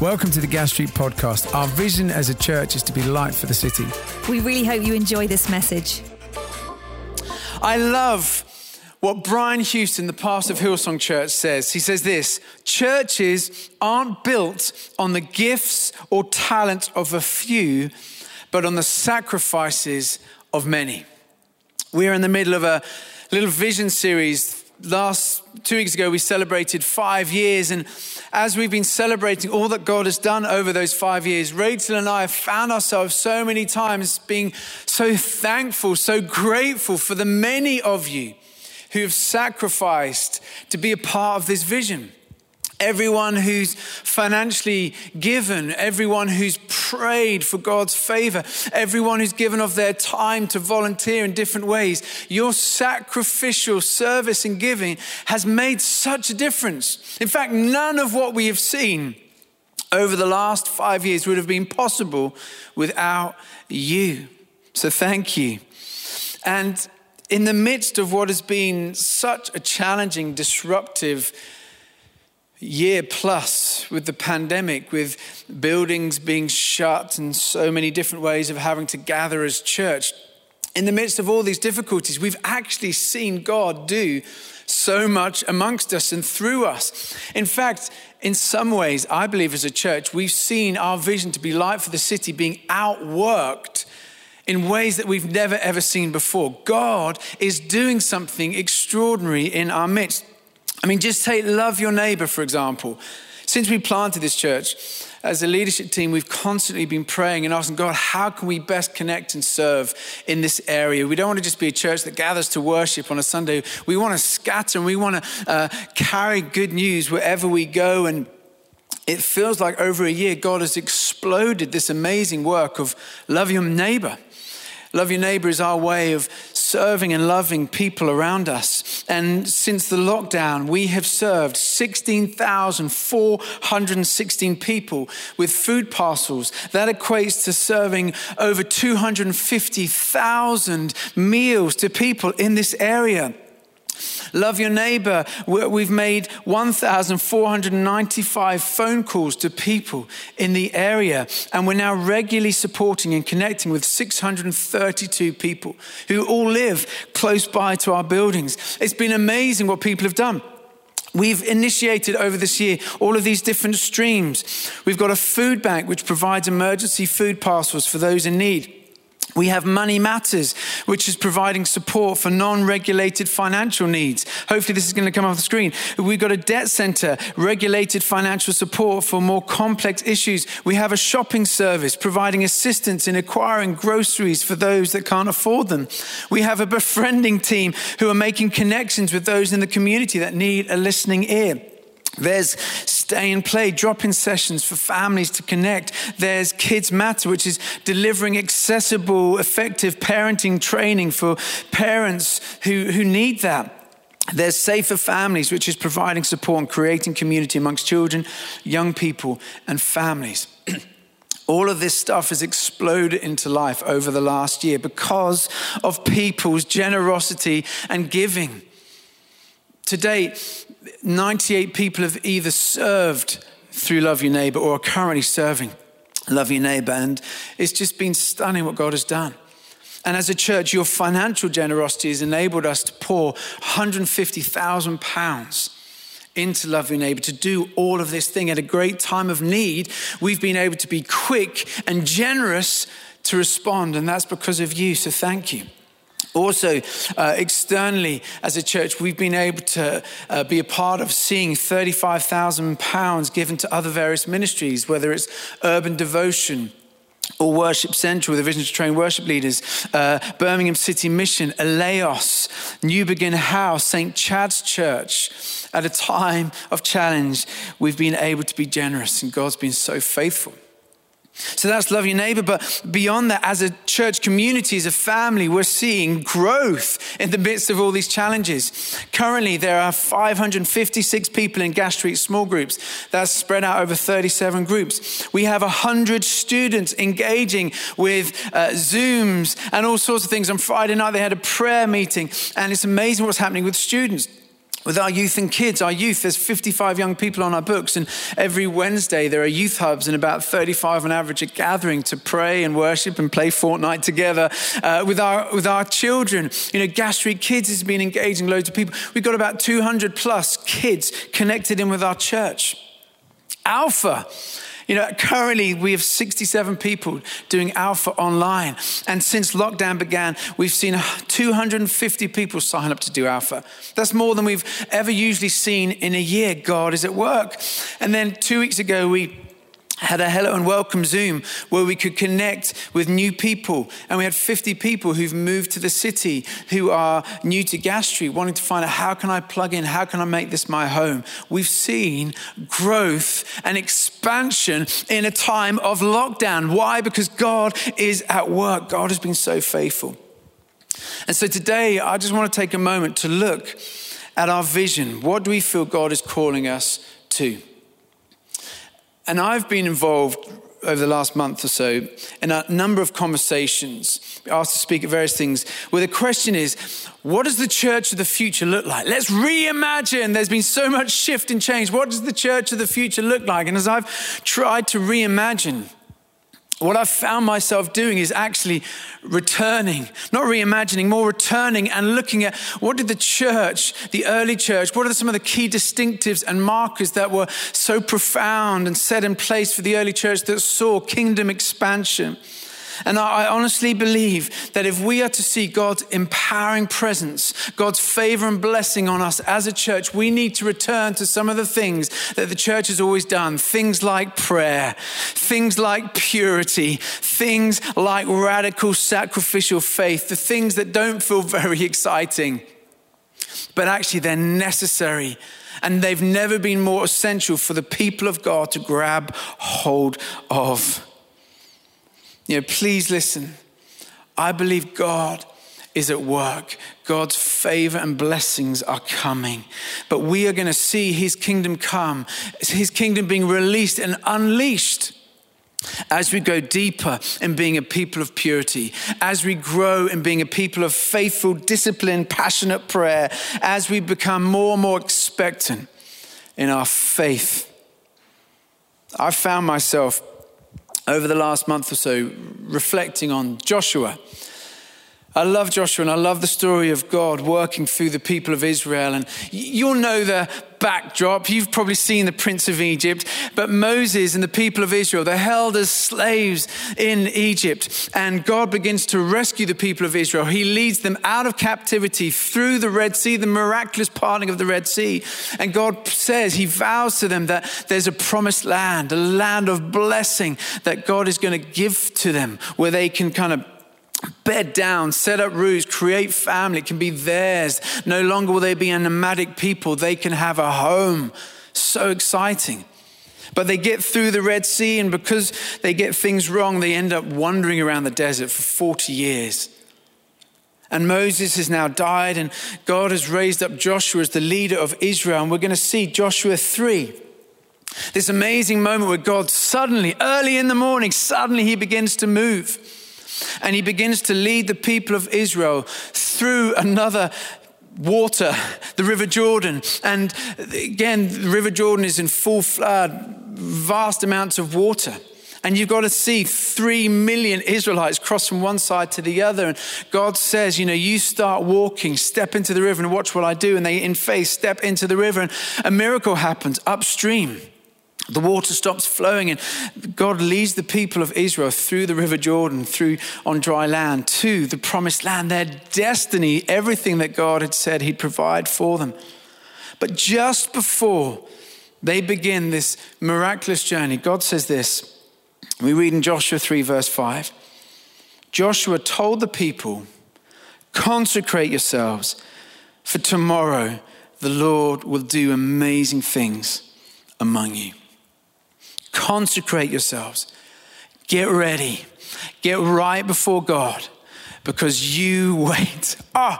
Welcome to the Gas Street podcast. Our vision as a church is to be light for the city. We really hope you enjoy this message. I love what Brian Houston, the pastor of Hillsong Church, says. He says this Churches aren't built on the gifts or talents of a few, but on the sacrifices of many. We're in the middle of a little vision series last two weeks ago we celebrated five years. And as we've been celebrating all that god has done over those five years rachel and i have found ourselves so many times being so thankful so grateful for the many of you who have sacrificed to be a part of this vision Everyone who's financially given, everyone who's prayed for God's favor, everyone who's given of their time to volunteer in different ways, your sacrificial service and giving has made such a difference. In fact, none of what we have seen over the last five years would have been possible without you. So thank you. And in the midst of what has been such a challenging, disruptive, year plus with the pandemic, with buildings being shut and so many different ways of having to gather as church. In the midst of all these difficulties, we've actually seen God do so much amongst us and through us. In fact, in some ways, I believe as a church, we've seen our vision to be light for the city being outworked in ways that we've never ever seen before. God is doing something extraordinary in our midst. I mean, just take love your neighbor, for example. Since we planted this church, as a leadership team, we've constantly been praying and asking God, how can we best connect and serve in this area? We don't want to just be a church that gathers to worship on a Sunday. We want to scatter and we want to uh, carry good news wherever we go. And it feels like over a year, God has exploded this amazing work of love your neighbor. Love your neighbor is our way of serving and loving people around us. And since the lockdown, we have served 16,416 people with food parcels. That equates to serving over 250,000 meals to people in this area. Love your neighbor. We've made 1,495 phone calls to people in the area, and we're now regularly supporting and connecting with 632 people who all live close by to our buildings. It's been amazing what people have done. We've initiated over this year all of these different streams. We've got a food bank which provides emergency food parcels for those in need. We have Money Matters, which is providing support for non regulated financial needs. Hopefully, this is going to come off the screen. We've got a debt center, regulated financial support for more complex issues. We have a shopping service providing assistance in acquiring groceries for those that can't afford them. We have a befriending team who are making connections with those in the community that need a listening ear. There's stay and play, drop in sessions for families to connect. There's Kids Matter, which is delivering accessible, effective parenting training for parents who, who need that. There's Safer Families, which is providing support and creating community amongst children, young people, and families. All of this stuff has exploded into life over the last year because of people's generosity and giving. To date, 98 people have either served through Love Your Neighbor or are currently serving Love Your Neighbor. And it's just been stunning what God has done. And as a church, your financial generosity has enabled us to pour 150,000 pounds into Love Your Neighbor to do all of this thing at a great time of need. We've been able to be quick and generous to respond, and that's because of you. So thank you. Also, uh, externally as a church, we've been able to uh, be a part of seeing £35,000 given to other various ministries, whether it's urban devotion, or Worship Central, the vision to train worship leaders, uh, Birmingham City Mission, Aleos, New Begin House, St. Chad's Church. At a time of challenge, we've been able to be generous, and God's been so faithful. So that's love your neighbor. But beyond that, as a church community, as a family, we're seeing growth in the midst of all these challenges. Currently, there are 556 people in Gas Street small groups. That's spread out over 37 groups. We have 100 students engaging with uh, Zooms and all sorts of things. On Friday night, they had a prayer meeting, and it's amazing what's happening with students. With our youth and kids. Our youth, there's 55 young people on our books, and every Wednesday there are youth hubs, and about 35 on average are gathering to pray and worship and play Fortnite together uh, with, our, with our children. You know, Gas Street Kids has been engaging loads of people. We've got about 200 plus kids connected in with our church. Alpha you know, currently we have 67 people doing Alpha online. And since lockdown began, we've seen 250 people sign up to do Alpha. That's more than we've ever usually seen in a year. God is at work. And then two weeks ago, we had a hello and welcome Zoom where we could connect with new people. And we had 50 people who've moved to the city who are new to Gas Street, wanting to find out how can I plug in? How can I make this my home? We've seen growth and expansion in a time of lockdown. Why? Because God is at work. God has been so faithful. And so today, I just want to take a moment to look at our vision. What do we feel God is calling us to? And I've been involved over the last month or so in a number of conversations, asked to speak at various things, where the question is, what does the church of the future look like? Let's reimagine. There's been so much shift and change. What does the church of the future look like? And as I've tried to reimagine, what I've found myself doing is actually returning, not reimagining, more returning and looking at what did the church, the early church, what are some of the key distinctives and markers that were so profound and set in place for the early church that saw kingdom expansion. And I honestly believe that if we are to see God's empowering presence, God's favor and blessing on us as a church, we need to return to some of the things that the church has always done. Things like prayer, things like purity, things like radical sacrificial faith, the things that don't feel very exciting, but actually they're necessary and they've never been more essential for the people of God to grab hold of. You know, please listen. I believe God is at work. God's favor and blessings are coming. But we are going to see his kingdom come, his kingdom being released and unleashed as we go deeper in being a people of purity, as we grow in being a people of faithful, disciplined, passionate prayer, as we become more and more expectant in our faith. I found myself over the last month or so reflecting on Joshua. I love Joshua and I love the story of God working through the people of Israel. And you'll know the backdrop. You've probably seen the Prince of Egypt, but Moses and the people of Israel, they're held as slaves in Egypt. And God begins to rescue the people of Israel. He leads them out of captivity through the Red Sea, the miraculous parting of the Red Sea. And God says, He vows to them that there's a promised land, a land of blessing that God is going to give to them where they can kind of bed down, set up roots, create family. It can be theirs. No longer will they be a nomadic people. They can have a home. So exciting. But they get through the Red Sea, and because they get things wrong, they end up wandering around the desert for 40 years. And Moses has now died, and God has raised up Joshua as the leader of Israel. And we're going to see Joshua 3. This amazing moment where God suddenly, early in the morning, suddenly he begins to move. And he begins to lead the people of Israel through another water, the River Jordan. And again, the River Jordan is in full flood, vast amounts of water. And you've got to see three million Israelites cross from one side to the other. And God says, you know, you start walking, step into the river and watch what I do. And they, in faith, step into the river and a miracle happens upstream. The water stops flowing, and God leads the people of Israel through the River Jordan, through on dry land to the promised land, their destiny, everything that God had said He'd provide for them. But just before they begin this miraculous journey, God says this. We read in Joshua 3, verse 5. Joshua told the people, Consecrate yourselves, for tomorrow the Lord will do amazing things among you. Consecrate yourselves. Get ready. Get right before God because you wait. Oh,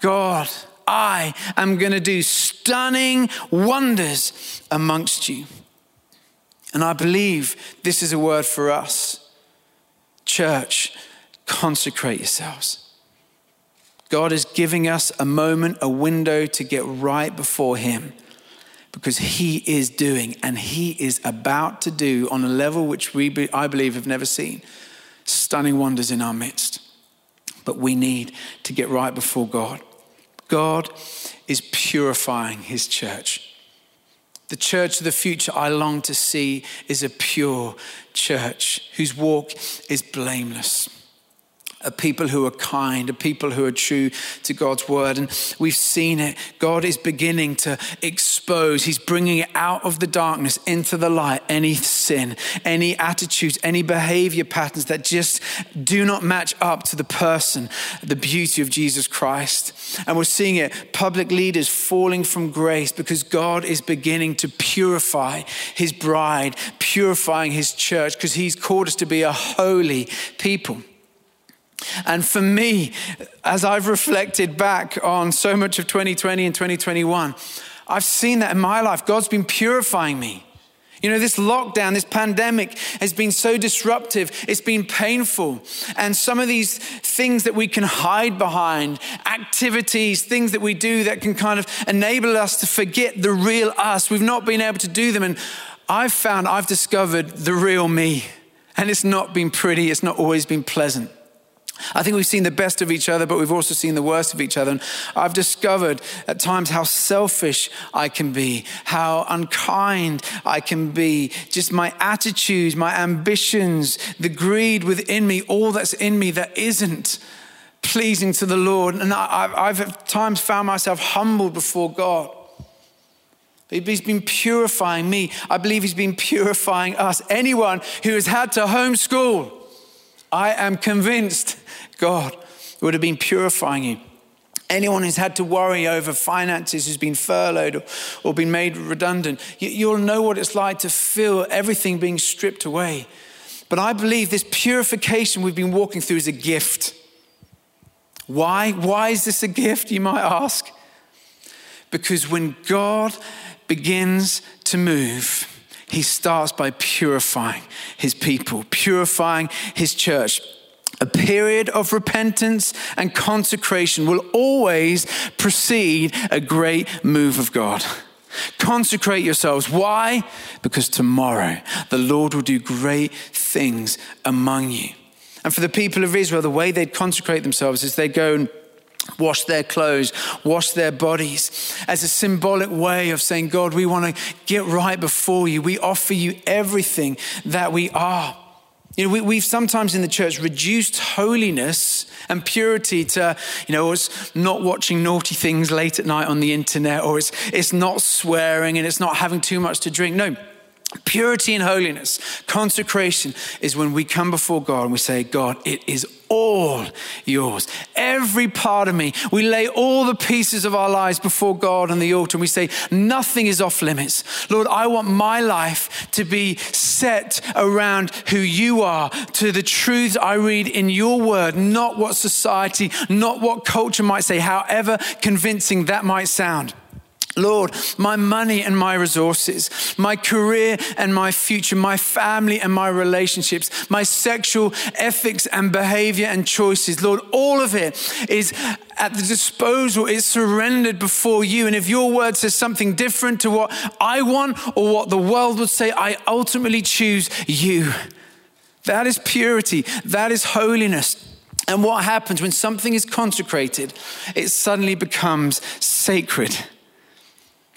God, I am going to do stunning wonders amongst you. And I believe this is a word for us. Church, consecrate yourselves. God is giving us a moment, a window to get right before Him because He is doing and He is about to do on a level which we, I believe, have never seen stunning wonders in our midst. But we need to get right before God. God is purifying His church. The church of the future I long to see is a pure church whose walk is blameless a people who are kind, a people who are true to God's word. And we've seen it. God is beginning to expose, He's bringing it out of the darkness into the light any sin, any attitudes, any behavior patterns that just do not match up to the person, the beauty of Jesus Christ. And we're seeing it public leaders falling from grace because God is beginning to purify His bride, purifying His church because He's called us to be a holy people. And for me, as I've reflected back on so much of 2020 and 2021, I've seen that in my life. God's been purifying me. You know, this lockdown, this pandemic has been so disruptive. It's been painful. And some of these things that we can hide behind, activities, things that we do that can kind of enable us to forget the real us, we've not been able to do them. And I've found, I've discovered the real me. And it's not been pretty, it's not always been pleasant. I think we've seen the best of each other, but we've also seen the worst of each other. And I've discovered at times how selfish I can be, how unkind I can be, just my attitudes, my ambitions, the greed within me, all that's in me that isn't pleasing to the Lord. And I've at times found myself humbled before God. He's been purifying me. I believe He's been purifying us. Anyone who has had to homeschool, I am convinced God would have been purifying you. Anyone who's had to worry over finances, who's been furloughed or, or been made redundant, you, you'll know what it's like to feel everything being stripped away. But I believe this purification we've been walking through is a gift. Why? Why is this a gift, you might ask? Because when God begins to move, he starts by purifying his people, purifying his church. A period of repentance and consecration will always precede a great move of God. Consecrate yourselves. Why? Because tomorrow the Lord will do great things among you. And for the people of Israel, the way they'd consecrate themselves is they'd go and wash their clothes, wash their bodies as a symbolic way of saying, God, we want to get right before you. We offer you everything that we are. You know, we, have sometimes in the church reduced holiness and purity to, you know, it's not watching naughty things late at night on the internet, or it's, it's not swearing and it's not having too much to drink. No, Purity and holiness, consecration is when we come before God and we say, God, it is all yours. Every part of me. We lay all the pieces of our lives before God on the altar and we say, nothing is off limits. Lord, I want my life to be set around who you are, to the truths I read in your word, not what society, not what culture might say, however convincing that might sound. Lord, my money and my resources, my career and my future, my family and my relationships, my sexual ethics and behavior and choices, Lord, all of it is at the disposal, it's surrendered before you. And if your word says something different to what I want or what the world would say, I ultimately choose you. That is purity, that is holiness. And what happens when something is consecrated, it suddenly becomes sacred.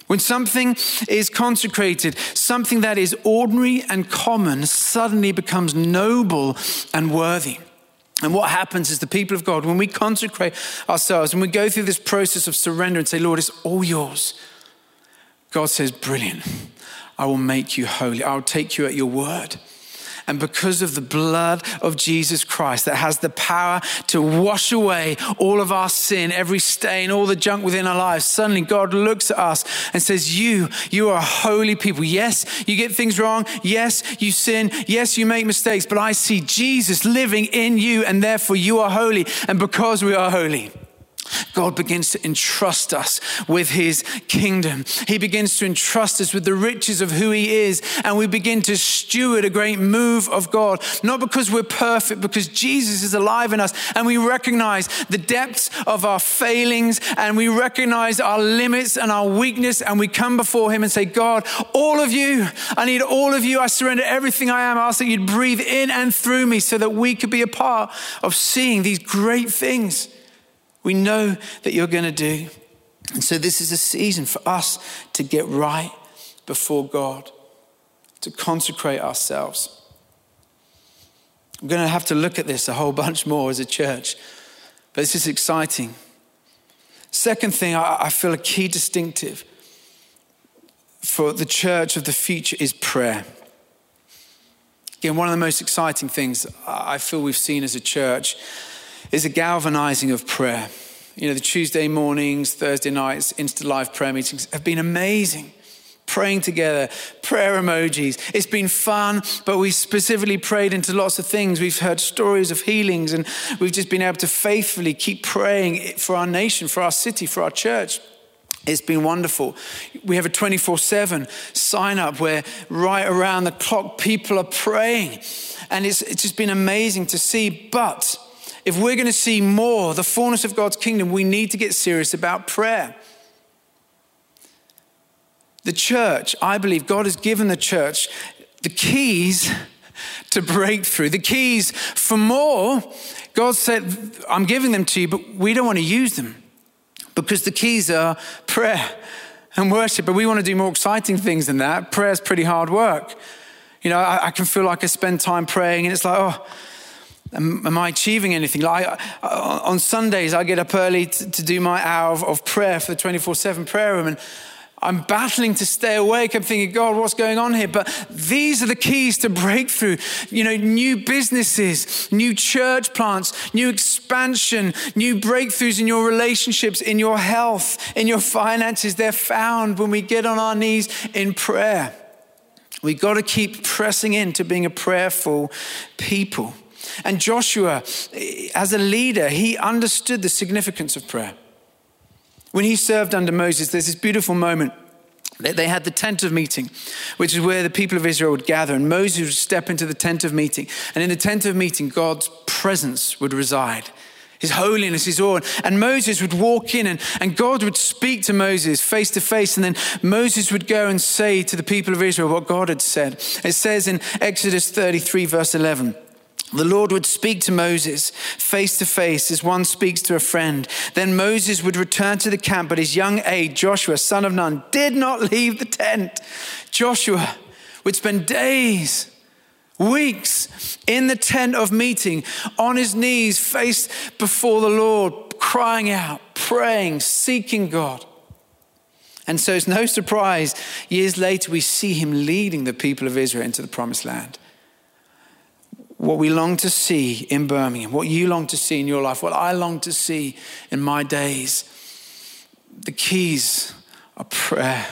When something is consecrated, something that is ordinary and common suddenly becomes noble and worthy. And what happens is the people of God, when we consecrate ourselves, when we go through this process of surrender and say, Lord, it's all yours, God says, Brilliant. I will make you holy. I'll take you at your word. And because of the blood of Jesus Christ that has the power to wash away all of our sin, every stain, all the junk within our lives, suddenly God looks at us and says, You, you are holy people. Yes, you get things wrong. Yes, you sin. Yes, you make mistakes. But I see Jesus living in you, and therefore you are holy. And because we are holy, God begins to entrust us with his kingdom. He begins to entrust us with the riches of who he is, and we begin to steward a great move of God, not because we're perfect, because Jesus is alive in us, and we recognize the depths of our failings, and we recognize our limits and our weakness, and we come before him and say, God, all of you, I need all of you. I surrender everything I am. I ask that you'd breathe in and through me so that we could be a part of seeing these great things we know that you're going to do. And so, this is a season for us to get right before God, to consecrate ourselves. I'm going to have to look at this a whole bunch more as a church, but this is exciting. Second thing, I feel a key distinctive for the church of the future is prayer. Again, one of the most exciting things I feel we've seen as a church is a galvanizing of prayer. You know, the Tuesday mornings, Thursday nights, Insta Live prayer meetings have been amazing. Praying together, prayer emojis. It's been fun, but we specifically prayed into lots of things. We've heard stories of healings, and we've just been able to faithfully keep praying for our nation, for our city, for our church. It's been wonderful. We have a 24 7 sign up where right around the clock people are praying. And it's, it's just been amazing to see. But if we're going to see more, the fullness of God's kingdom, we need to get serious about prayer. The church, I believe God has given the church the keys to breakthrough, the keys for more. God said, I'm giving them to you, but we don't want to use them because the keys are prayer and worship. But we want to do more exciting things than that. Prayer is pretty hard work. You know, I, I can feel like I spend time praying and it's like, oh, Am, am, I achieving anything? Like I, on Sundays, I get up early to, to do my hour of, of prayer for the 24 7 prayer room, and I'm battling to stay awake. I'm thinking, God, what's going on here? But these are the keys to breakthrough. You know, new businesses, new church plants, new expansion, new breakthroughs in your relationships, in your health, in your finances. They're found when we get on our knees in prayer. We've got to keep pressing into being a prayerful people. And Joshua, as a leader, he understood the significance of prayer. When he served under Moses, there's this beautiful moment. They had the tent of meeting, which is where the people of Israel would gather, and Moses would step into the tent of meeting. And in the tent of meeting, God's presence would reside his holiness, his awe. And Moses would walk in and, and God would speak to Moses face to face. And then Moses would go and say to the people of Israel what God had said. It says in Exodus 33, verse 11. The Lord would speak to Moses face to face as one speaks to a friend. Then Moses would return to the camp, but his young aide, Joshua, son of Nun, did not leave the tent. Joshua would spend days, weeks in the tent of meeting, on his knees, face before the Lord, crying out, praying, seeking God. And so it's no surprise, years later, we see him leading the people of Israel into the promised land what we long to see in Birmingham, what you long to see in your life, what I long to see in my days. The keys are prayer.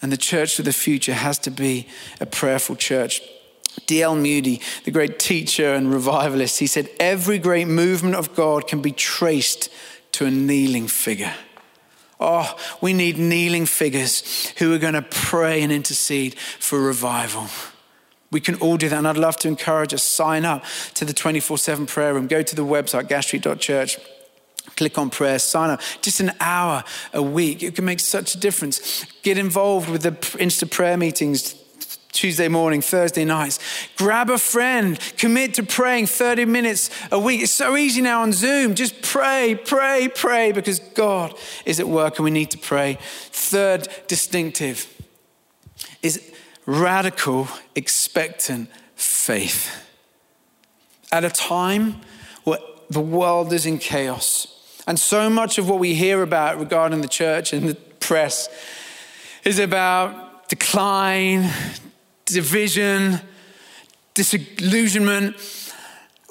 And the church of the future has to be a prayerful church. D.L. Moody, the great teacher and revivalist, he said, Every great movement of God can be traced to a kneeling figure. Oh, we need kneeling figures who are going to pray and intercede for revival. We can all do that. And I'd love to encourage us sign up to the 24 7 prayer room. Go to the website, gasstreet.church. Click on prayer, sign up. Just an hour a week. It can make such a difference. Get involved with the Insta prayer meetings Tuesday morning, Thursday nights. Grab a friend, commit to praying 30 minutes a week. It's so easy now on Zoom. Just pray, pray, pray because God is at work and we need to pray. Third distinctive is radical, expectant faith. At a time where the world is in chaos, and so much of what we hear about regarding the church and the press is about decline, division, disillusionment.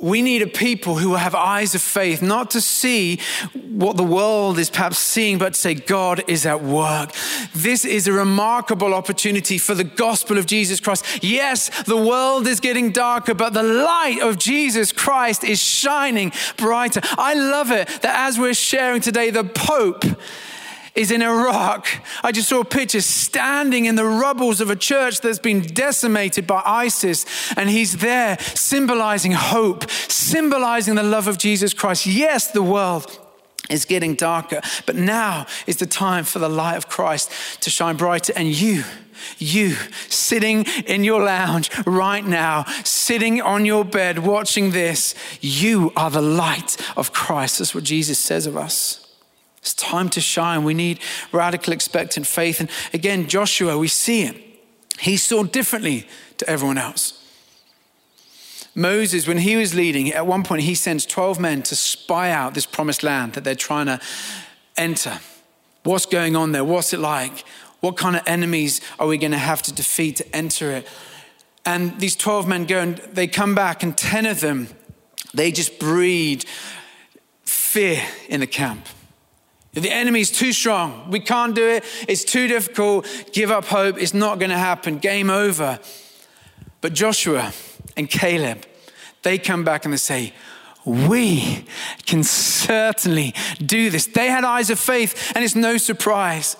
We need a people who have eyes of faith, not to see what the world is perhaps seeing, but to say, God is at work. This is a remarkable opportunity for the gospel of Jesus Christ. Yes, the world is getting darker, but the light of Jesus Christ is shining brighter. I love it that as we're sharing today, the Pope is in Iraq. I just saw a picture standing in the rubbles of a church that's been decimated by ISIS, and he's there symbolizing hope, symbolizing the love of Jesus Christ. Yes, the world is getting darker, but now is the time for the light of Christ to shine brighter, and you. You sitting in your lounge right now, sitting on your bed watching this, you are the light of Christ. That's what Jesus says of us. It's time to shine. We need radical, expectant faith. And again, Joshua, we see him. He saw differently to everyone else. Moses, when he was leading, at one point he sends 12 men to spy out this promised land that they're trying to enter. What's going on there? What's it like? What kind of enemies are we going to have to defeat to enter it? And these 12 men go and they come back, and 10 of them, they just breed fear in the camp. The enemy is too strong, we can't do it, it's too difficult, give up hope, it's not going to happen, game over. But Joshua and Caleb, they come back and they say, We can certainly do this. They had eyes of faith, and it's no surprise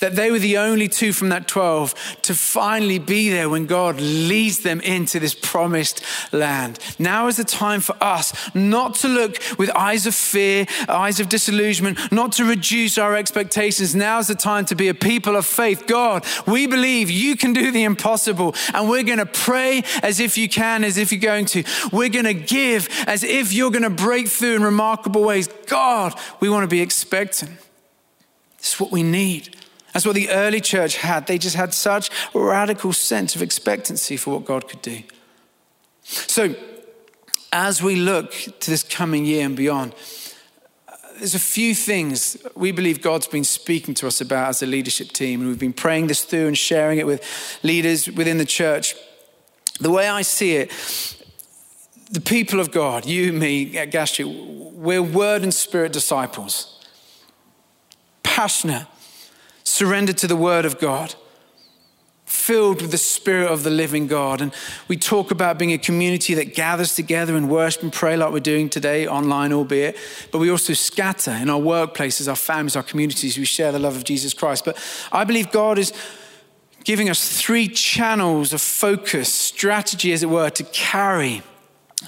that they were the only two from that 12 to finally be there when God leads them into this promised land. Now is the time for us not to look with eyes of fear, eyes of disillusionment, not to reduce our expectations. Now is the time to be a people of faith. God, we believe you can do the impossible, and we're going to pray as if you can, as if you're going to. We're going to give as if you're going to break through in remarkable ways. God, we want to be expectant. It's what we need. That's what the early church had. They just had such a radical sense of expectancy for what God could do. So, as we look to this coming year and beyond, there's a few things we believe God's been speaking to us about as a leadership team, and we've been praying this through and sharing it with leaders within the church. The way I see it, the people of God, you, me, at Gas Street, we're word and spirit disciples, passionate surrendered to the Word of God, filled with the Spirit of the living God. And we talk about being a community that gathers together and worship and pray like we're doing today, online albeit, but we also scatter in our workplaces, our families, our communities. We share the love of Jesus Christ. But I believe God is giving us three channels of focus, strategy, as it were, to carry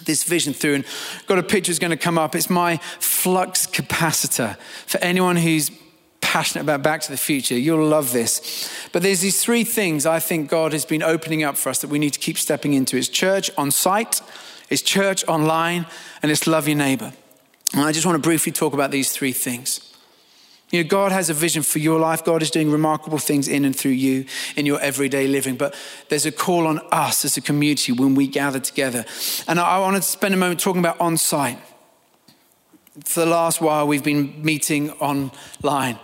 this vision through. And got a picture is going to come up. It's my flux capacitor. For anyone who's passionate about Back to the Future, you'll love this. But there's these three things I think God has been opening up for us that we need to keep stepping into. It's church on site, it's church online, and it's love your neighbor. And I just want to briefly talk about these three things. You know, God has a vision for your life. God is doing remarkable things in and through you in your everyday living. But there's a call on us as a community when we gather together. And I, I want to spend a moment talking about on site. For the last while, we've been meeting online.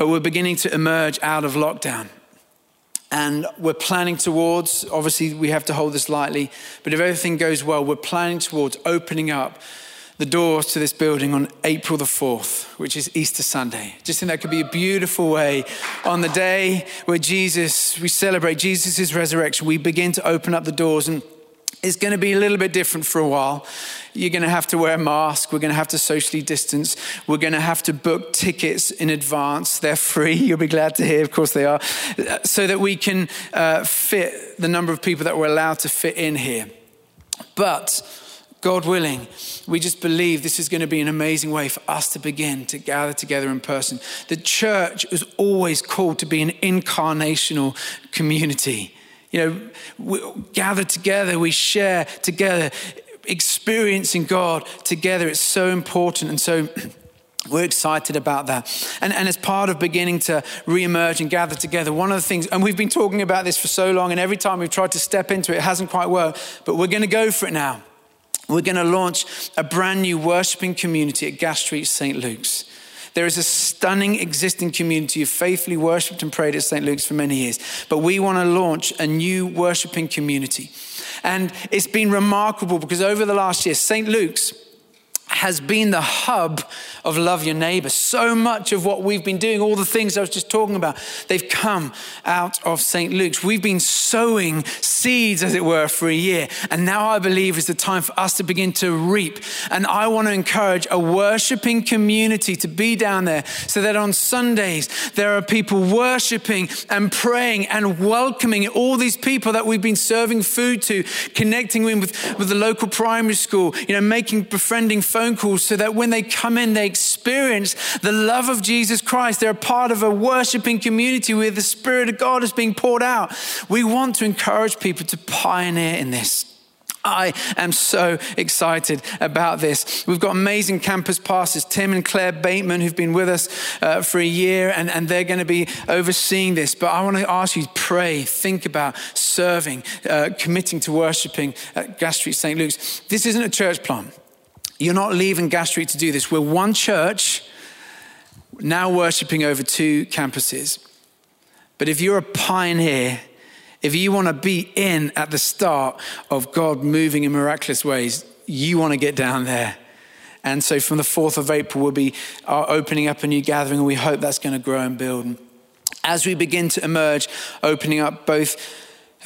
But we're beginning to emerge out of lockdown. And we're planning towards, obviously, we have to hold this lightly, but if everything goes well, we're planning towards opening up the doors to this building on April the 4th, which is Easter Sunday. Just think that could be a beautiful way on the day where Jesus, we celebrate Jesus' resurrection, we begin to open up the doors and it's going to be a little bit different for a while. You're going to have to wear a mask. We're going to have to socially distance. We're going to have to book tickets in advance. They're free. You'll be glad to hear, of course, they are, so that we can uh, fit the number of people that we're allowed to fit in here. But God willing, we just believe this is going to be an amazing way for us to begin to gather together in person. The church is always called to be an incarnational community. You know, we gather together, we share together, experiencing God together. It's so important. And so we're excited about that. And, and as part of beginning to reemerge and gather together, one of the things, and we've been talking about this for so long, and every time we've tried to step into it, it hasn't quite worked, but we're going to go for it now. We're going to launch a brand new worshiping community at Gas Street St. Luke's. There is a stunning existing community of faithfully worshipped and prayed at St. Luke's for many years. But we want to launch a new worshiping community. And it's been remarkable because over the last year, St. Luke's has been the hub of love your neighbor. So much of what we've been doing, all the things I was just talking about, they've come out of St. Luke's. We've been sowing seeds, as it were, for a year. And now I believe is the time for us to begin to reap. And I want to encourage a worshiping community to be down there so that on Sundays there are people worshiping and praying and welcoming all these people that we've been serving food to, connecting with, with the local primary school, you know, making befriending phone calls so that when they come in, they experience the love of Jesus Christ. They're a part of a worshiping community where the Spirit of God is being poured out. We want to encourage people to pioneer in this. I am so excited about this. We've got amazing campus pastors, Tim and Claire Bateman, who've been with us uh, for a year, and, and they're going to be overseeing this. But I want to ask you pray, think about serving, uh, committing to worshiping at Gas Street St. Luke's. This isn't a church plant. You're not leaving Gas Street to do this. We're one church now worshiping over two campuses. But if you're a pioneer, if you want to be in at the start of God moving in miraculous ways, you want to get down there. And so from the 4th of April, we'll be uh, opening up a new gathering, and we hope that's going to grow and build. And as we begin to emerge, opening up both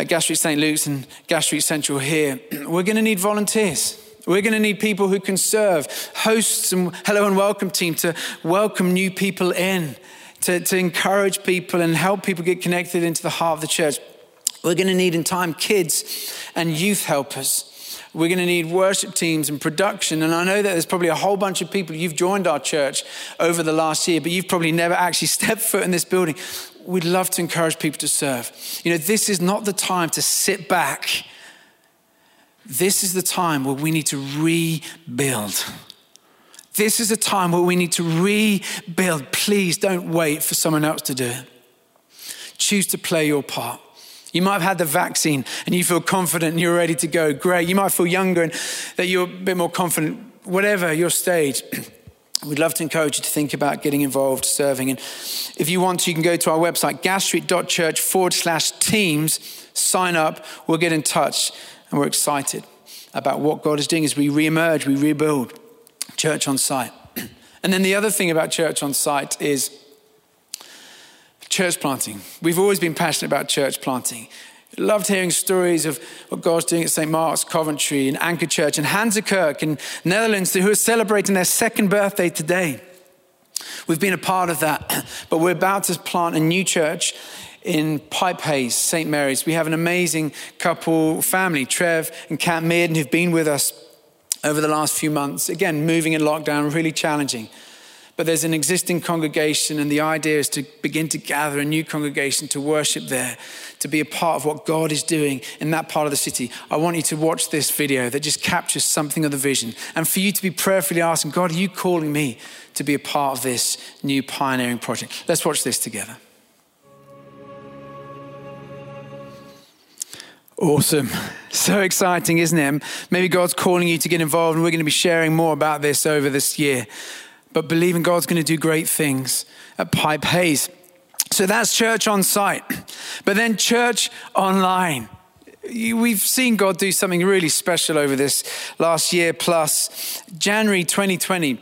at Gas Street St. Luke's and Gas Street Central here, we're going to need volunteers. We're going to need people who can serve, hosts and hello and welcome team to welcome new people in, to, to encourage people and help people get connected into the heart of the church. We're going to need in time kids and youth helpers. We're going to need worship teams and production. And I know that there's probably a whole bunch of people, you've joined our church over the last year, but you've probably never actually stepped foot in this building. We'd love to encourage people to serve. You know, this is not the time to sit back this is the time where we need to rebuild. This is a time where we need to rebuild. Please don't wait for someone else to do it. Choose to play your part. You might have had the vaccine and you feel confident and you're ready to go. Great. You might feel younger and that you're a bit more confident. Whatever your stage, we'd love to encourage you to think about getting involved, serving. And if you want to, you can go to our website, gasstreet.church forward slash teams, sign up, we'll get in touch and we're excited about what God is doing as we reemerge, we rebuild church on site. And then the other thing about church on site is church planting. We've always been passionate about church planting. Loved hearing stories of what God's doing at St. Mark's, Coventry, and Anchor Church, and Hanzekerk in Netherlands, who are celebrating their second birthday today. We've been a part of that, but we're about to plant a new church in Pype Hayes, St. Mary's. We have an amazing couple family, Trev and Kat Mearden, who've been with us over the last few months. Again, moving in lockdown, really challenging. But there's an existing congregation, and the idea is to begin to gather a new congregation to worship there, to be a part of what God is doing in that part of the city. I want you to watch this video that just captures something of the vision, and for you to be prayerfully asking, God, are you calling me to be a part of this new pioneering project? Let's watch this together. Awesome. So exciting, isn't it? Maybe God's calling you to get involved, and we're going to be sharing more about this over this year. But believing God's going to do great things at Pype Hayes. So that's church on site. But then church online. We've seen God do something really special over this last year plus. January 2020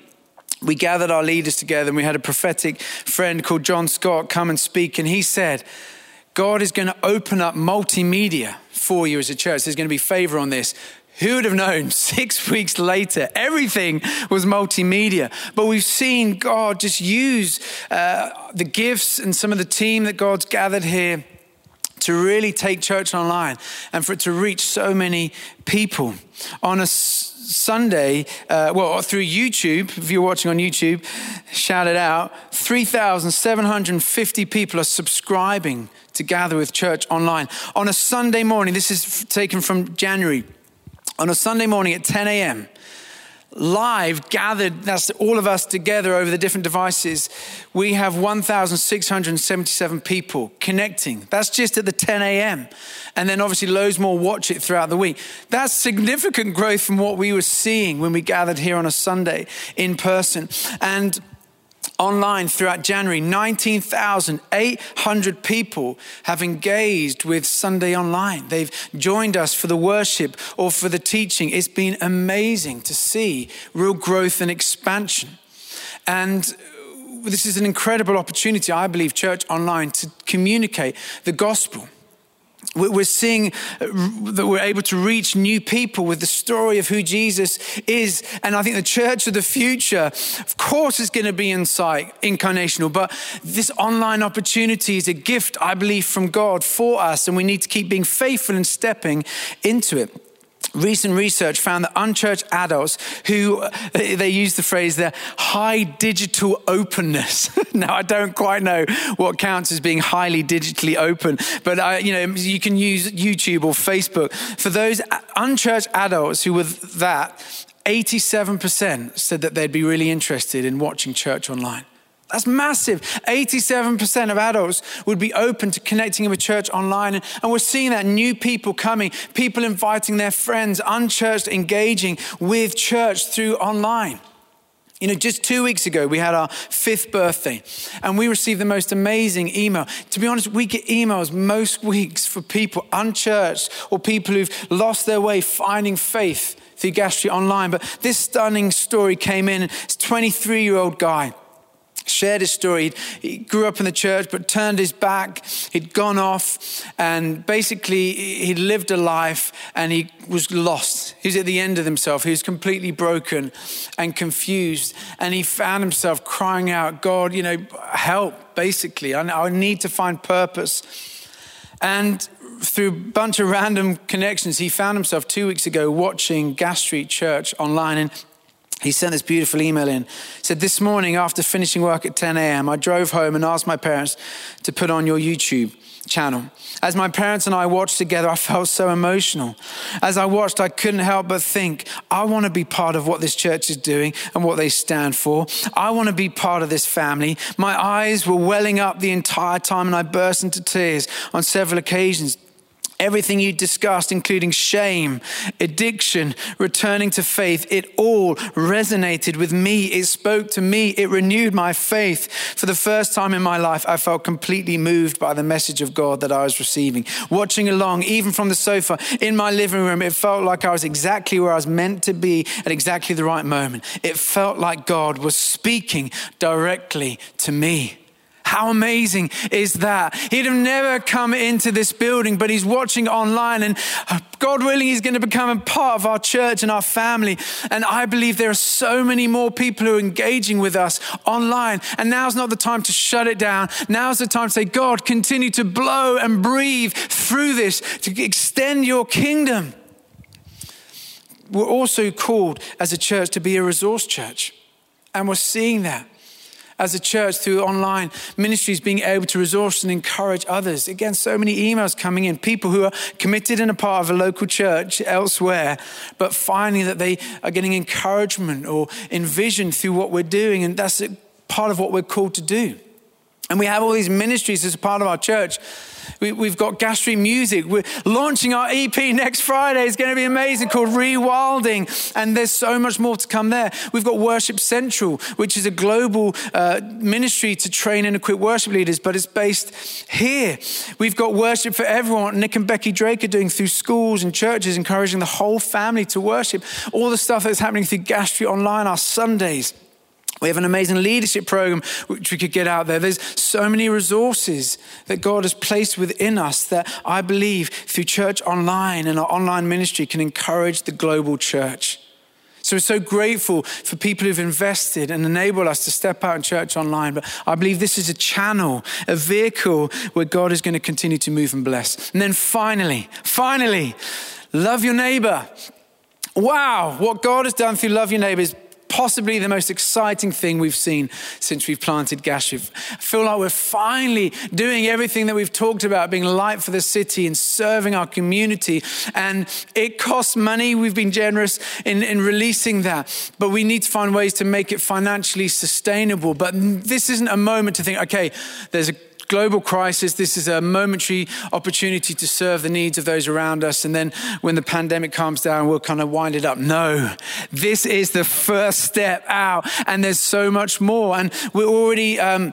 we gathered our leaders together and we had a prophetic friend called John Scott come and speak. And he said, God is going to open up multimedia for you as a church. There's going to be favor on this. Who would have known six weeks later, everything was multimedia? But we've seen God just use uh, the gifts and some of the team that God's gathered here to really take church online and for it to reach so many people. On a Sunday, uh, well, through YouTube, if you're watching on YouTube, shout it out 3,750 people are subscribing to gather with church online. On a Sunday morning, this is taken from January, on a Sunday morning at 10 a.m., live gathered, that's all of us together over the different devices, we have 1,677 people connecting. That's just at the 10 a.m. And then obviously loads more watch it throughout the week. That's significant growth from what we were seeing when we gathered here on a Sunday in person. And online throughout January. 19,800 people have engaged with Sunday Online. They've joined us for the worship or for the teaching. It's been amazing to see real growth and expansion. And uh, this is an incredible opportunity, I believe, Church Online, to communicate the gospel. We're seeing uh, that we're able to reach new people with the story of who Jesus is. And I think the church of the future, of course, is going to be insight, incarnational, but this online opportunity is a gift, I believe, from God for us. And we need to keep being faithful and stepping into it. Recent research found that unchurched adults who uh, they use the phrase their high digital openness. now I don't quite know what counts as being highly digitally open, but I, you know you can use YouTube or Facebook. For those unchurched adults who were that, 87% said that they'd be really interested in watching church online. That's massive. 87% of adults would be open to connecting with church online. And we're seeing that new people coming, people inviting their friends, unchurched, engaging with church through online. You know, just two weeks ago, we had our fifth birthday, and we received the most amazing email. To be honest, we get emails most weeks for people unchurched or people who've lost their way finding faith through Gas Street Online. But this stunning story came in. It's a 23 year old guy shared his story. He grew up in the church, but turned his back. He'd gone off, and basically, he'd lived a life and he was lost. He was at the end of himself. He was completely broken and confused. And he found himself crying out, God, you know, help, basically. I, I need to find purpose. And through a bunch of random connections, he found himself two weeks ago watching Gas Street Church online. And he sent this beautiful email in. Said, This morning, after finishing work at 10 a.m., I drove home and asked my parents to put on your YouTube channel. As my parents and I watched together, I felt so emotional. As I watched, I couldn't help but think, I want to be part of what this church is doing and what they stand for. I want to be part of this family. My eyes were welling up the entire time and I burst into tears on several occasions. Everything you discussed, including shame, addiction, returning to faith, it all resonated with me. It spoke to me. It renewed my faith. For the first time in my life, I felt completely moved by the message of God that I was receiving. Watching along, even from the sofa in my living room, it felt like I was exactly where I was meant to be at exactly the right moment. It felt like God was speaking directly to me. How amazing is that? He'd have never come into this building, but he's watching online, and uh, God willing, he's going to become a part of our church and our family. And I believe there are so many more people who are engaging with us online. And now's not the time to shut it down. Now's the time to say, God, continue to blow and breathe through this to extend your kingdom. We're also called as a church to be a resource church. And we're seeing that as a church through online ministries being able to resource and encourage others. Again, so many emails coming in, people who are committed in a part of a local church elsewhere, but finding that they are getting encouragement or envisioned through what we're doing. And that's part of what we're called to do. And we have all these ministries as a part of our church we, have got Gas Street Music. We're launching our EP next Friday. It's going to be amazing called Rewilding. And there's so much more to come there. We've got Worship Central, which is a global uh, ministry to train and equip worship leaders, but it's based here. We've got Worship for Everyone. Nick and Becky Drake are doing through schools and churches, encouraging the whole family to worship. All the stuff that's happening through Gas Street Online, our Sundays. We have an amazing leadership program which we could get out there. There's so many resources that God has placed within us that I believe through church online and our online ministry can encourage the global church. So we're so grateful for people who've invested and enabled us to step out in church online. But I believe this is a channel, a vehicle where God is going to continue to move and bless. And then finally, finally, love your neighbor. Wow, what God has done through Love Your Neighbor is possibly the most exciting thing we've seen since we've planted Gas Street. I feel like we're finally doing everything that we've talked about, being light for the city and serving our community. And it costs money. We've been generous in, in releasing that, but we need to find ways to make it financially sustainable. But this isn't a moment to think, okay, there's a global crisis. This is a momentary opportunity to serve the needs of those around us. And then when the pandemic calms down, we'll kind of wind it up. No, this is the first step out. And there's so much more. And we're already. Um,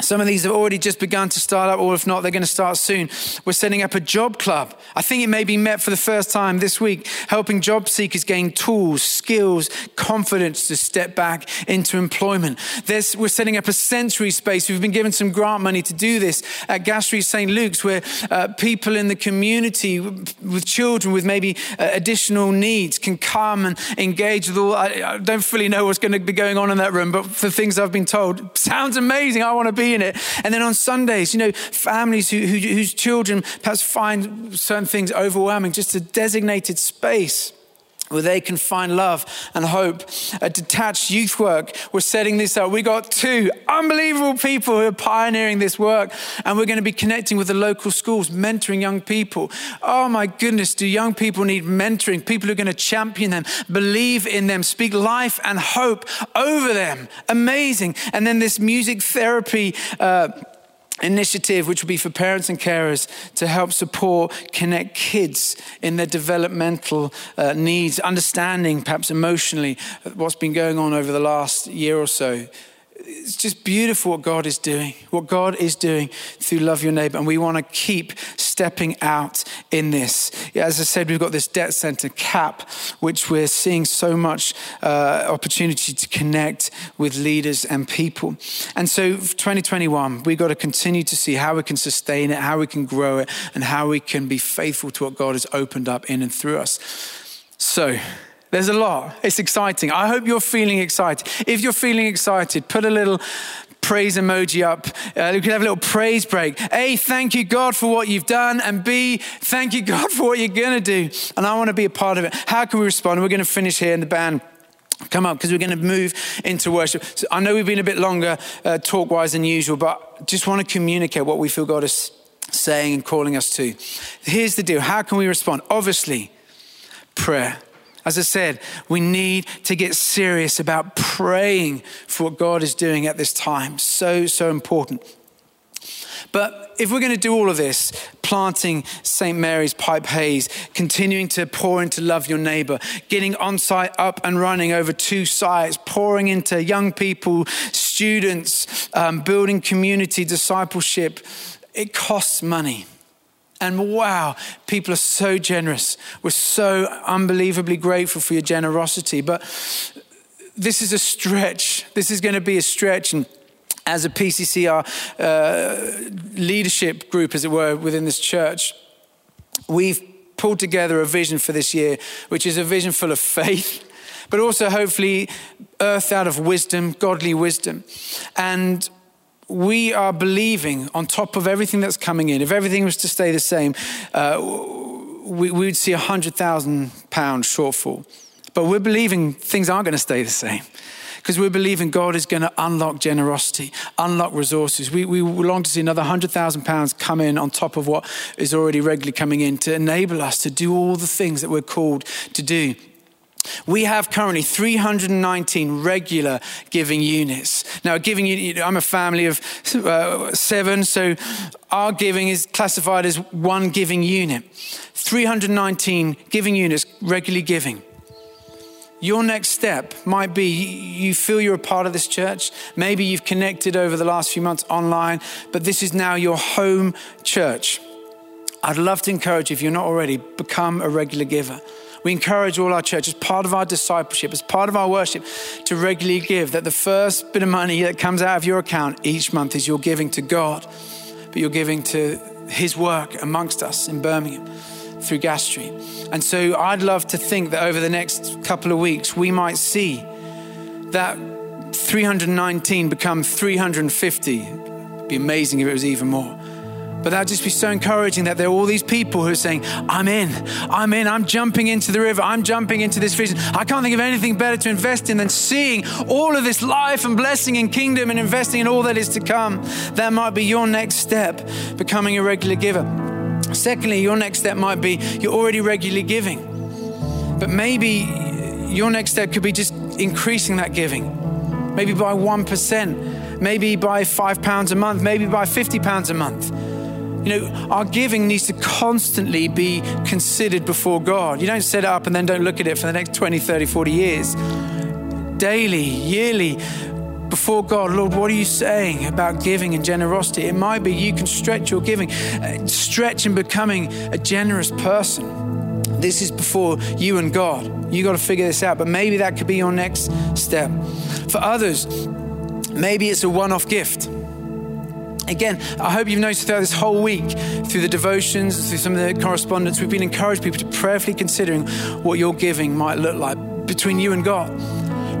some of these have already just begun to start up, or if not, they're going to start soon. We're setting up a job club. I think it may be met for the first time this week, helping job seekers gain tools, skills, confidence to step back into employment. There's, we're setting up a sensory space. We've been given some grant money to do this at Gas St. Luke's, where uh, people in the community with children with maybe uh, additional needs can come and engage with all. I, I don't fully know what's going to be going on in that room, but for things I've been told, sounds amazing. I want to be in it. And then on Sundays, you know, families who, who, whose children perhaps find certain things overwhelming, just a designated space where they can find love and hope. A detached youth work, we're setting this up. We got two unbelievable people who are pioneering this work, and we're going to be connecting with the local schools, mentoring young people. Oh my goodness, do young people need mentoring? People who are going to champion them, believe in them, speak life and hope over them. Amazing. And then this music therapy. Uh, initiative, which will be for parents and carers to help support, connect kids in their developmental uh, needs, understanding perhaps emotionally what's been going on over the last year or so it's just beautiful what God is doing, what God is doing through Love Your Neighbor. And we want to keep stepping out in this. As I said, we've got this debt center, CAP, which we're seeing so much uh, opportunity to connect with leaders and people. And so, 2021, we've got to continue to see how we can sustain it, how we can grow it, and how we can be faithful to what God has opened up in and through us. So, there's a lot. It's exciting. I hope you're feeling excited. If you're feeling excited, put a little praise emoji up. Uh, we could have a little praise break. A, thank you, God, for what you've done. And B, thank you, God, for what you're going to do. And I want to be a part of it. How can we respond? We're going to finish here in the band come up because we're going to move into worship. So I know we've been a bit longer uh, talk wise than usual, but just want to communicate what we feel God is saying and calling us to. Here's the deal how can we respond? Obviously, prayer. As I said, we need to get serious about praying for what God is doing at this time. So, so important. But if we're going to do all of this, planting St. Mary's Pype Hayes, continuing to pour into love your neighbor, getting on site up and running over two sites, pouring into young people, students, um, building community discipleship, it costs money. And wow, people are so generous. We're so unbelievably grateful for your generosity. But this is a stretch. This is going to be a stretch. And as a PCCR uh, leadership group, as it were, within this church, we've pulled together a vision for this year, which is a vision full of faith, but also hopefully earth out of wisdom, godly wisdom. And we are believing on top of everything that's coming in, if everything was to stay the same, uh, we, would see a hundred thousand pound shortfall. But we're believing things aren't going to stay the same because we're believing God is going to unlock generosity, unlock resources. We, we long to see another £100,000 come in on top of what is already regularly coming in to enable us to do all the things that we're called to do. We have currently 319 regular giving units. Now, giving unit, I'm a family of uh, seven, so our giving is classified as one giving unit. 319 giving units regularly giving. Your next step might be you feel you're a part of this church. Maybe you've connected over the last few months online, but this is now your home church. I'd love to encourage you, if you're not already, become a regular giver. We encourage all our churches, part of our discipleship, as part of our worship, to regularly give. That the first bit of money that comes out of your account each month is your giving to God, but you're giving to His work amongst us in Birmingham through Gas Street. And so I'd love to think that over the next couple of weeks, we might see that 319 become 350. It'd be amazing if it was even more. But that'd just be so encouraging that there are all these people who are saying, I'm in, I'm in, I'm jumping into the river, I'm jumping into this vision. I can't think of anything better to invest in than seeing all of this life and blessing and kingdom and investing in all that is to come. That might be your next step, becoming a regular giver. Secondly, your next step might be you're already regularly giving. But maybe your next step could be just increasing that giving, maybe by 1% maybe by five pounds a month, maybe by 50 pounds a month. You know, our giving needs to constantly be considered before God. You don't set it up and then don't look at it for the next 20, 30, 40 years. Daily, yearly, before God, Lord, what are you saying about giving and generosity? It might be you can stretch your giving, uh, stretch in becoming a generous person. This is before you and God. You got to figure this out, but maybe that could be your next step. For others, maybe it's a one off gift. Again, I hope you've noticed throughout this whole week, through the devotions, through some of the correspondence, we've been encouraged people to prayerfully considering what your giving might look like between you and God.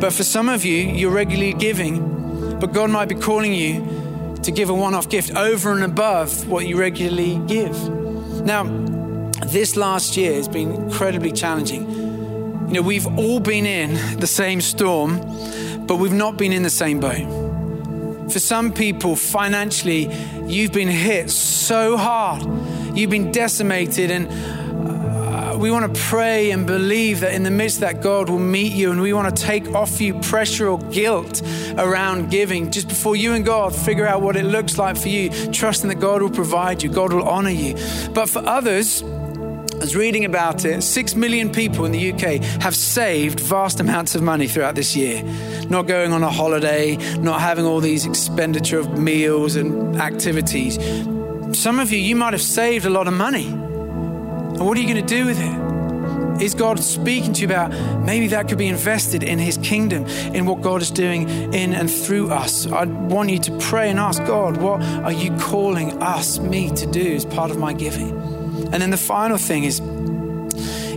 But for some of you, you're regularly giving, but God might be calling you to give a one off gift over and above what you regularly give. Now, this last year has been incredibly challenging. You know, we've all been in the same storm, but we've not been in the same boat. For some people, financially, you've been hit so hard, you've been decimated, and uh, we want to pray and believe that in the midst that God will meet you, and we want to take off you pressure or guilt around giving just before you and God figure out what it looks like for you, trusting that God will provide you, God will honor you. But for others, I was reading about it. Six million people in the UK have saved vast amounts of money throughout this year. Not going on a holiday, not having all these expenditure of meals and activities. Some of you, you might have saved a lot of money. And what are you going to do with it? Is God speaking to you about maybe that could be invested in His kingdom, in what God is doing in and through us? I want you to pray and ask God, what are you calling us, me, to do as part of my giving? And then the final thing is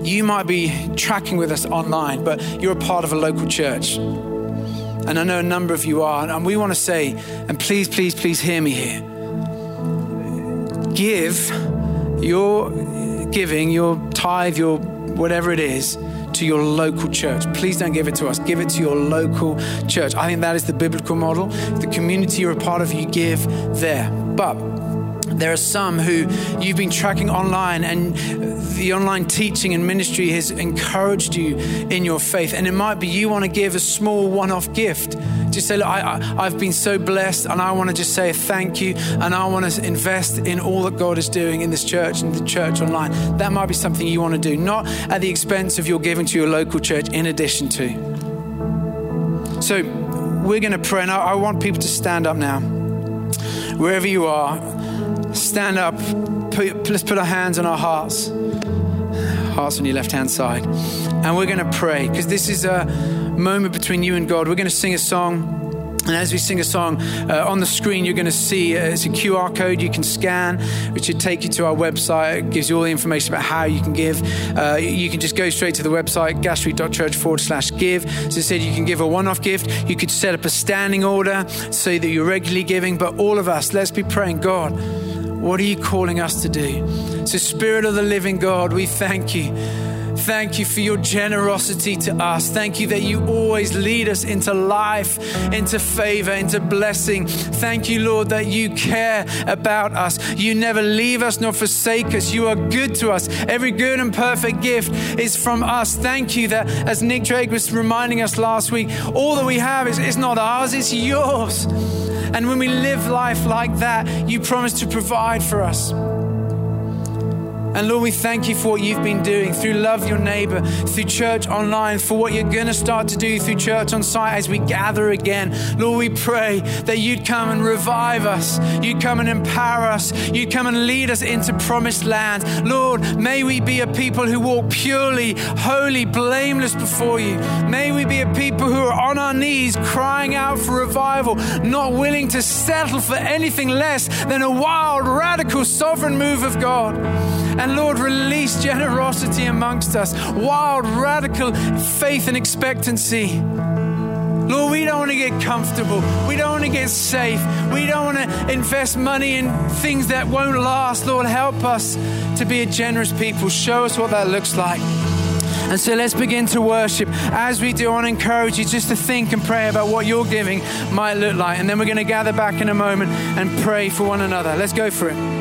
you might be tracking with us online, but you're a part of a local church. And I know a number of you are. And we want to say, and please, please, please hear me here. Give your giving, your tithe, your whatever it is, to your local church. Please don't give it to us. Give it to your local church. I think that is the biblical model. The community you're a part of, you give there. But there are some who you've been tracking online, and the online teaching and ministry has encouraged you in your faith. And it might be you want to give a small one off gift. Just say, Look, I, have been so blessed, and I want to just say thank you, and I want to invest in all that God is doing in this church and the church online. That might be something you want to do, not at the expense of your giving to your local church, in addition to. So, we're going to pray, and I, I want people to stand up now. Wherever you are, stand up. Put, let's put our hands on our hearts. Hearts on your left hand side. And we're going to pray because this is a moment between you and God. We're going to sing a song. And as we sing a song, uh, on the screen, you're going to see uh, it's a QR code you can scan, which should take you to our website. It gives you all the information about how you can give. Uh, you can just go straight to the website, gasstreet.church forward slash give. So it said you can give a one off gift. You could set up a standing order so that you're regularly giving. But all of us, let's be praying, God what are you calling us to do? So, Spirit of the living God, we thank you. Thank you for your generosity to us. Thank you that you always lead us into life, into favor, into blessing. Thank you, Lord, that you care about us. You never leave us nor forsake us. You are good to us. Every good and perfect gift is from us. Thank you that, as Nick Drake was reminding us last week, all that we have is, is not ours, it's yours. And when we live life like that, you promise to provide for us. And Lord, we thank you for what you've been doing through Love Your Neighbor, through church online, for what you're going to start to do through church on site as we gather again. Lord, we pray that you'd come and revive us, you'd come and empower us, you'd come and lead us into promised land. Lord, may we be a people who walk purely, holy, blameless before you. May we be a people who are on our knees crying out for revival, not willing to settle for anything less than a wild, radical, sovereign move of God. And Lord, release generosity amongst us, wild, radical faith and expectancy. Lord, we don't want to get comfortable. We don't want to get safe. We don't want to invest money in things that won't last. Lord, help us to be a generous people. Show us what that looks like. And so let's begin to worship. As we do, I want to encourage you just to think and pray about what your giving might look like. And then we're going to gather back in a moment and pray for one another. Let's go for it.